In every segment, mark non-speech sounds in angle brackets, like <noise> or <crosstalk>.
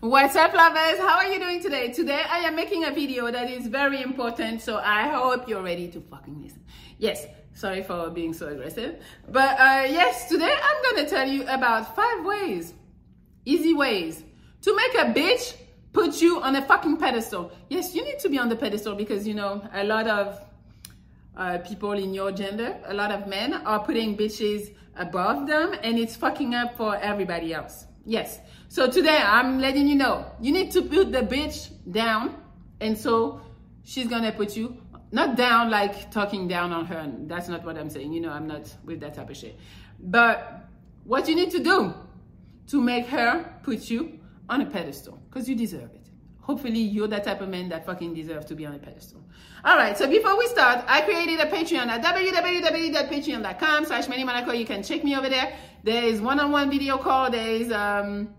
What's up, lovers? How are you doing today? Today I am making a video that is very important, so I hope you're ready to fucking listen. Yes, sorry for being so aggressive. But uh, yes, today I'm gonna tell you about five ways, easy ways, to make a bitch put you on a fucking pedestal. Yes, you need to be on the pedestal because you know a lot of uh, people in your gender, a lot of men are putting bitches above them and it's fucking up for everybody else. Yes. So today I'm letting you know you need to put the bitch down and so she's gonna put you not down like talking down on her. That's not what I'm saying. You know, I'm not with that type of shit. But what you need to do to make her put you on a pedestal because you deserve it. Hopefully, you're that type of man that fucking deserves to be on a pedestal. All right, so before we start, I created a Patreon at www.patreon.com slash Monaco. You can check me over there. There is one-on-one video call. There is, um,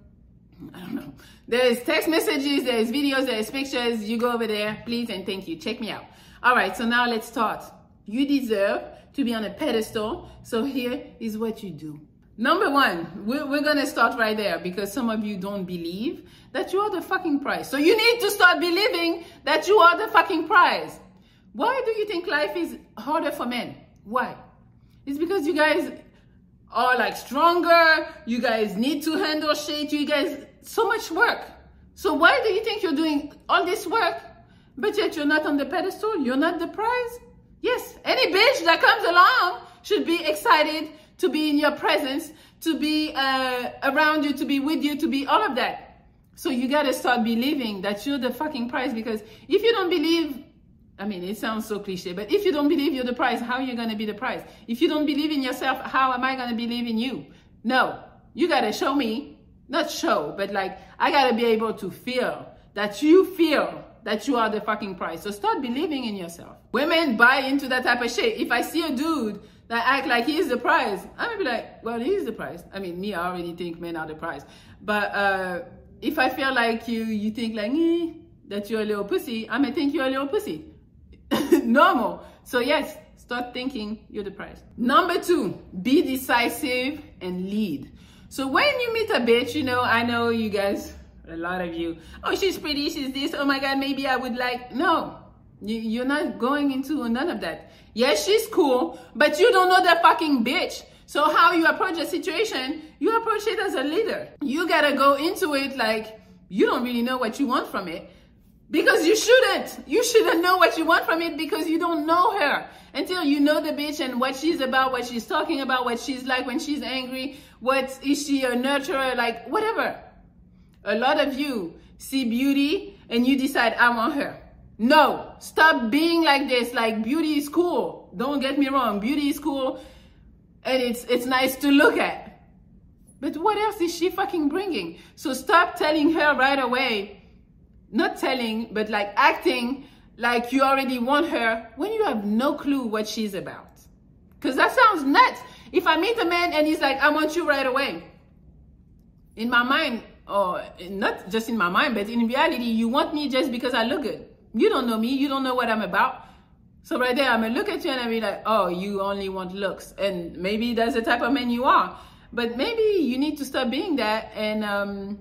I don't know. There is text messages, there is videos, there is pictures. You go over there, please and thank you. Check me out. All right, so now let's start. You deserve to be on a pedestal. So here is what you do. Number one, we're, we're gonna start right there because some of you don't believe that you are the fucking prize. So you need to start believing that you are the fucking prize. Why do you think life is harder for men? Why? It's because you guys are like stronger. You guys need to handle shit. You guys, so much work. So why do you think you're doing all this work, but yet you're not on the pedestal? You're not the prize? Yes, any bitch that comes along should be excited to be in your presence, to be uh, around you, to be with you, to be all of that. So you gotta start believing that you're the fucking prize because if you don't believe I mean, it sounds so cliche, but if you don't believe you're the prize, how are you going to be the prize? If you don't believe in yourself, how am I going to believe in you? No, you got to show me, not show, but like, I got to be able to feel that you feel that you are the fucking prize. So start believing in yourself. Women buy into that type of shit. If I see a dude that act like he's the prize, I'm gonna be like, well, he's the prize. I mean, me, I already think men are the prize. But uh, if I feel like you, you think like, eh, that you're a little pussy, I'm gonna think you're a little pussy. <laughs> normal. So yes, start thinking you're the prize. Number two, be decisive and lead. So when you meet a bitch, you know, I know you guys, a lot of you, oh, she's pretty, she's this, oh my God, maybe I would like, no, you, are not going into none of that. Yes, she's cool, but you don't know that fucking bitch. So how you approach a situation, you approach it as a leader. You gotta go into it like you don't really know what you want from it. Because you shouldn't. You shouldn't know what you want from it because you don't know her. Until you know the bitch and what she's about, what she's talking about, what she's like when she's angry, what is she a nurturer, like whatever. A lot of you see beauty and you decide, I want her. No, stop being like this. Like beauty is cool. Don't get me wrong. Beauty is cool and it's, it's nice to look at. But what else is she fucking bringing? So stop telling her right away, not telling, but like acting like you already want her when you have no clue what she's about. Because that sounds nuts. If I meet a man and he's like, I want you right away, in my mind, or not just in my mind, but in reality, you want me just because I look good. You don't know me, you don't know what I'm about. So right there, I'm gonna look at you and I'll be like, oh, you only want looks. And maybe that's the type of man you are. But maybe you need to stop being that and um,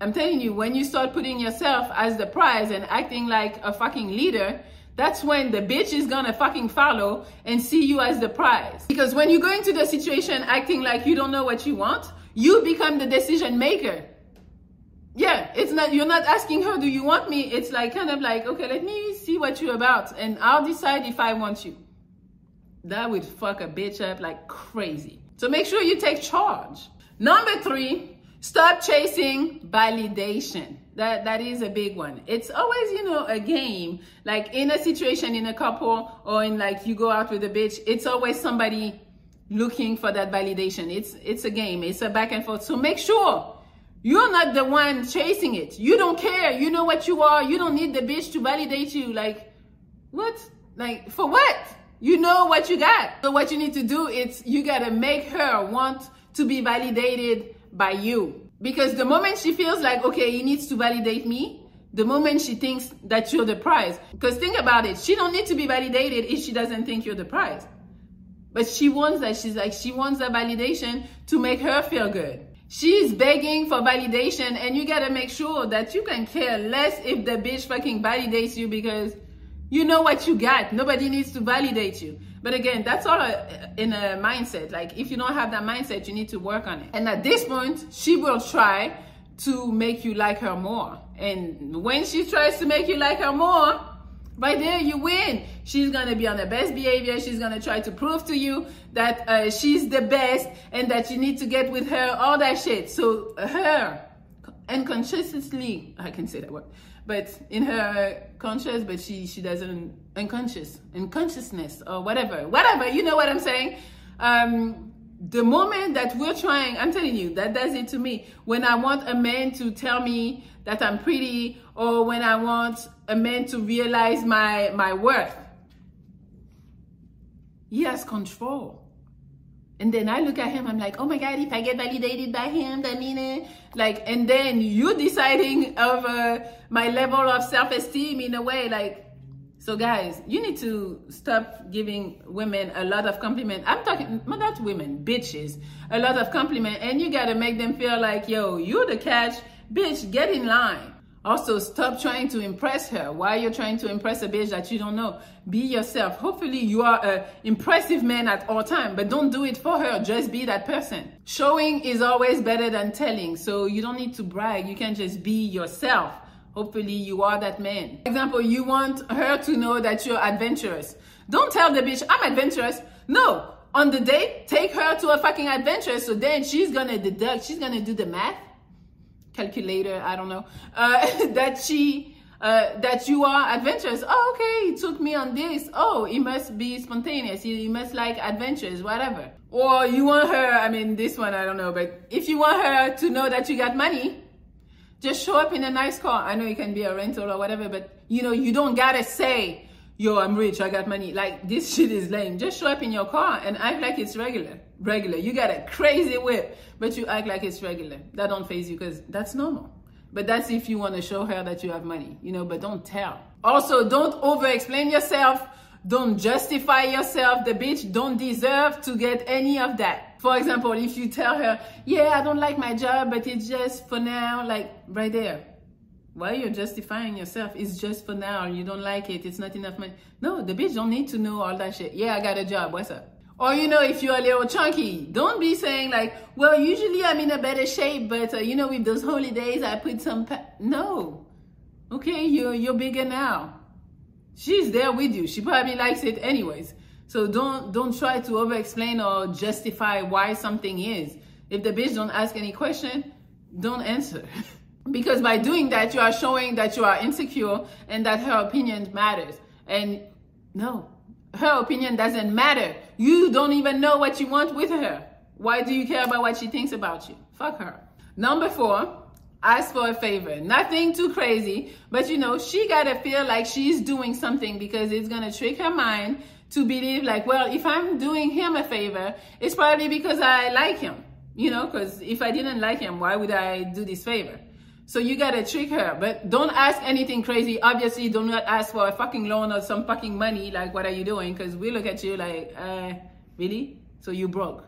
I'm telling you, when you start putting yourself as the prize and acting like a fucking leader, that's when the bitch is gonna fucking follow and see you as the prize. Because when you go into the situation acting like you don't know what you want, you become the decision maker. Yeah, it's not, you're not asking her, do you want me? It's like kind of like, okay, let me see what you're about and I'll decide if I want you. That would fuck a bitch up like crazy. So make sure you take charge. Number three, Stop chasing validation. That that is a big one. It's always, you know, a game. Like in a situation in a couple or in like you go out with a bitch, it's always somebody looking for that validation. It's it's a game. It's a back and forth. So make sure You're not the one chasing it. You don't care. You know what you are. You don't need the bitch to validate you. Like, what? Like, for what? You know what you got. So what you need to do is you gotta make her want to be validated by you. Because the moment she feels like, okay, he needs to validate me, the moment she thinks that you're the prize. Because think about it, she don't need to be validated if she doesn't think you're the prize. But she wants that. She's like, she wants that validation to make her feel good. She's begging for validation and you gotta make sure that you can care less if the bitch fucking validates you because you know what you got. Nobody needs to validate you. But again, that's all a, in a mindset. Like if you don't have that mindset, you need to work on it. And at this point, she will try to make you like her more. And when she tries to make you like her more, right there you win. She's gonna be on the best behavior. She's gonna try to prove to you that uh, she's the best and that you need to get with her, all that shit. So her unconsciously, I can say that word, but in her conscious, but she she doesn't unconscious, unconsciousness or whatever, whatever. You know what I'm saying? Um, the moment that we're trying, I'm telling you, that does it to me. When I want a man to tell me that I'm pretty, or when I want a man to realize my my worth, he has control. And then I look at him, I'm like, oh my God, if I get validated by him, that mean it. Like, and then you deciding over my level of self-esteem in a way, like, so guys, you need to stop giving women a lot of compliment. I'm talking not women, bitches, a lot of compliment, and you gotta make them feel like, yo, you the catch, bitch, get in line. Also, stop trying to impress her. Why are you're trying to impress a bitch that you don't know? Be yourself. Hopefully, you are an impressive man at all time, but don't do it for her. Just be that person. Showing is always better than telling, so you don't need to brag. You can just be yourself. Hopefully, you are that man. For example, you want her to know that you're adventurous. Don't tell the bitch, I'm adventurous. No, on the date, take her to a fucking adventure. So then she's gonna deduct, she's gonna do the math calculator, I don't know, uh, <laughs> that she, uh, that you are adventurous. Oh, okay, he took me on this. Oh, he must be spontaneous. He, he must like adventures, whatever. Or you want her, I mean, this one, I don't know, but if you want her to know that you got money, just show up in a nice car. I know it can be a rental or whatever, but you know, you don't gotta say, yo, I'm rich, I got money. Like, this shit is lame. Just show up in your car and act like it's regular. Regular. You got a crazy whip, but you act like it's regular. That don't phase you because that's normal. But that's if you want to show her that you have money, you know, but don't tell. Also, don't over explain yourself. Don't justify yourself. The bitch don't deserve to get any of that. For example, if you tell her, yeah, I don't like my job, but it's just for now, like right there why you're justifying yourself it's just for now. You don't like it. It's not enough money. No the bitch don't need to know all that shit. Yeah i got a job. What's up? Or you know if you're a little chunky don't be saying like well usually i'm in a better shape but uh, you know with those holidays i put some pa-. no. Okay you're you're bigger now. She's there with you. She probably likes it anyways. So don't don't try to over explain or justify why something is. If the bitch don't ask any question don't answer <laughs> because by doing that you are showing that you are insecure and that her opinion matters. And no her opinion doesn't matter. You don't even know what you want with her. Why do you care about what she thinks about you? Fuck her. Number four ask for a favor. Nothing too crazy but you know she gotta feel like she's doing something because it's gonna trick her mind to believe like well if i'm doing him a favor it's probably because i like him you know because if i didn't like him why would i do this favor so you gotta trick her, but don't ask anything crazy. Obviously, do not ask for a fucking loan or some fucking money. Like, what are you doing? Because we look at you like, uh, really? So you broke.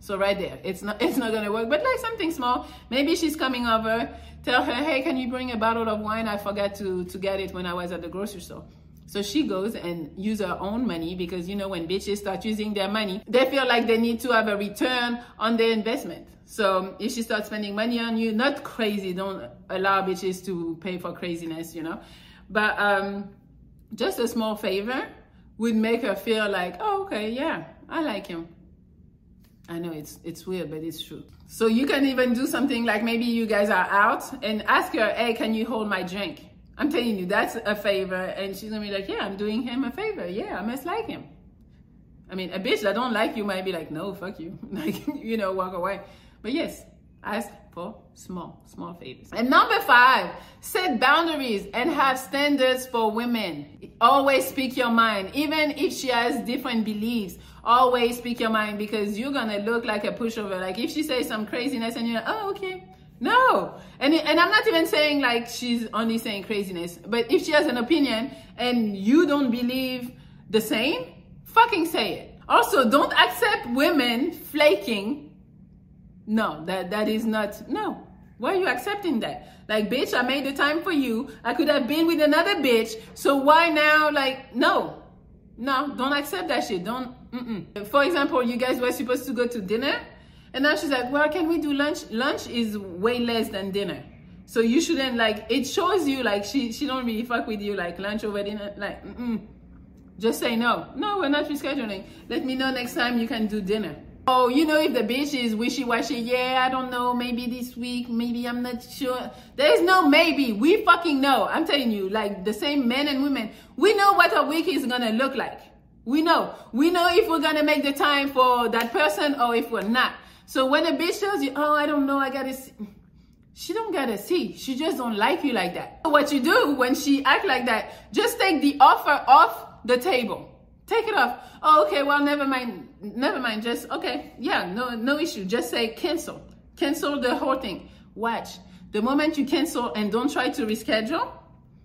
So right there, it's not <laughs> it's not gonna work. But like something small. Maybe she's coming over. Tell her, hey, can you bring a bottle of wine? I forgot to to get it when I was at the grocery store. So she goes and use her own money because you know when bitches start using their money, they feel like they need to have a return on their investment. So if she starts spending money on you, not crazy, don't allow bitches to pay for craziness, you know. But um, just a small favor would make her feel like, oh, okay, yeah, I like him. I know it's it's weird, but it's true. So you can even do something like maybe you guys are out and ask her, hey, can you hold my drink? I'm telling you, that's a favor. And she's gonna be like, yeah, I'm doing him a favor. Yeah, I must like him. I mean, a bitch that don't like you might be like, no, fuck you. <laughs> Like, you know, walk away. But yes, ask for small, small favors. And number five, set boundaries and have standards for women. Always speak your mind, even if she has different beliefs. Always speak your mind because you're gonna look like a pushover. Like if she says some craziness and you're like, oh, okay. No. And, and I'm not even saying like she's only saying craziness, but if she has an opinion and you don't believe the same, fucking say it. Also, don't accept women flaking no, that that is not no. Why are you accepting that? Like, bitch, I made the time for you. I could have been with another bitch. So why now? Like, no, no, don't accept that shit. Don't. Mm-mm. For example, you guys were supposed to go to dinner, and now she's like, "Well, can we do lunch? Lunch is way less than dinner." So you shouldn't like. It shows you like she she don't really fuck with you like lunch over dinner. Like, mm-mm. just say no. No, we're not rescheduling. Let me know next time you can do dinner. Oh, you know, if the bitch is wishy washy, yeah, I don't know, maybe this week, maybe I'm not sure. There's no maybe. We fucking know. I'm telling you, like the same men and women, we know what a week is gonna look like. We know. We know if we're gonna make the time for that person or if we're not. So when a bitch tells you, oh, I don't know, I gotta see. She don't gotta see. She just don't like you like that. What you do when she act like that, just take the offer off the table. Take it off. Oh, okay. Well, never mind. Never mind. Just okay. Yeah, no, no issue. Just say cancel. Cancel the whole thing. Watch. The moment you cancel and don't try to reschedule,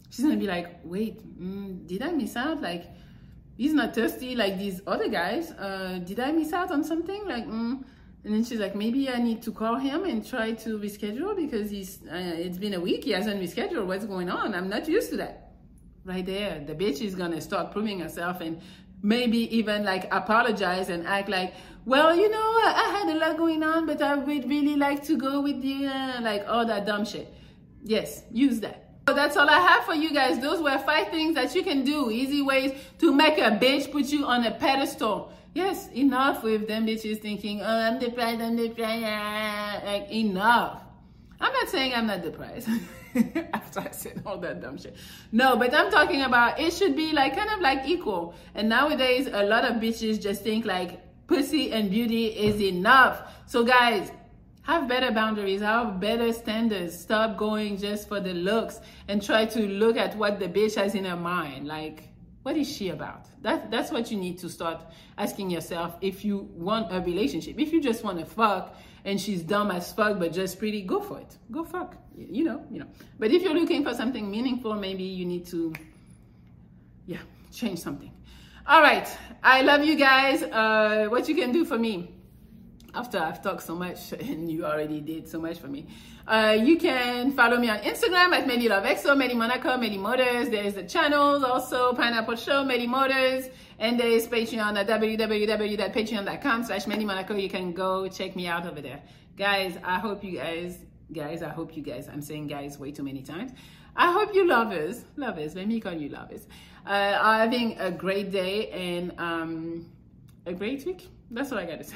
she's gonna be like, wait, mm, did I miss out? Like, he's not thirsty like these other guys. Uh, did I miss out on something? Like, mm. and then she's like, maybe I need to call him and try to reschedule because he's. Uh, it's been a week. He hasn't rescheduled. What's going on? I'm not used to that. Right there, the bitch is gonna start proving herself and maybe even like apologize and act like, well, you know, I had a lot going on, but I would really like to go with you, like all that dumb shit. Yes, use that. So that's all I have for you guys. Those were five things that you can do, easy ways to make a bitch put you on a pedestal. Yes, enough with them bitches thinking, oh, I'm depressed, I'm depressed. Like, enough. I'm not saying I'm not depressed. <laughs> after I said all that dumb shit. No, but I'm talking about it should be like kind of like equal. And nowadays, a lot of bitches just think like pussy and beauty is enough. So, guys, have better boundaries, have better standards. Stop going just for the looks and try to look at what the bitch has in her mind. Like, what is she about? That, that's what you need to start asking yourself if you want a relationship. If you just want to fuck and she's dumb as fuck but just pretty, go for it. Go fuck. You know, you know. But if you're looking for something meaningful, maybe you need to, yeah, change something. All right. I love you guys. Uh, what you can do for me after I've talked so much <laughs> and you already did so much for me. Uh, you can follow me on Instagram at Medi Love Exo, Melli Monaco, Melli Motors. There's the channels also, Pineapple Show, Melli Motors, and there's Patreon at www.patreon.com slash Melli Monaco. You can go check me out over there. Guys, I hope you guys, guys, I hope you guys, I'm saying guys way too many times. I hope you lovers, lovers, let me call you lovers, uh, are having a great day and um, a great week. That's what I got to say.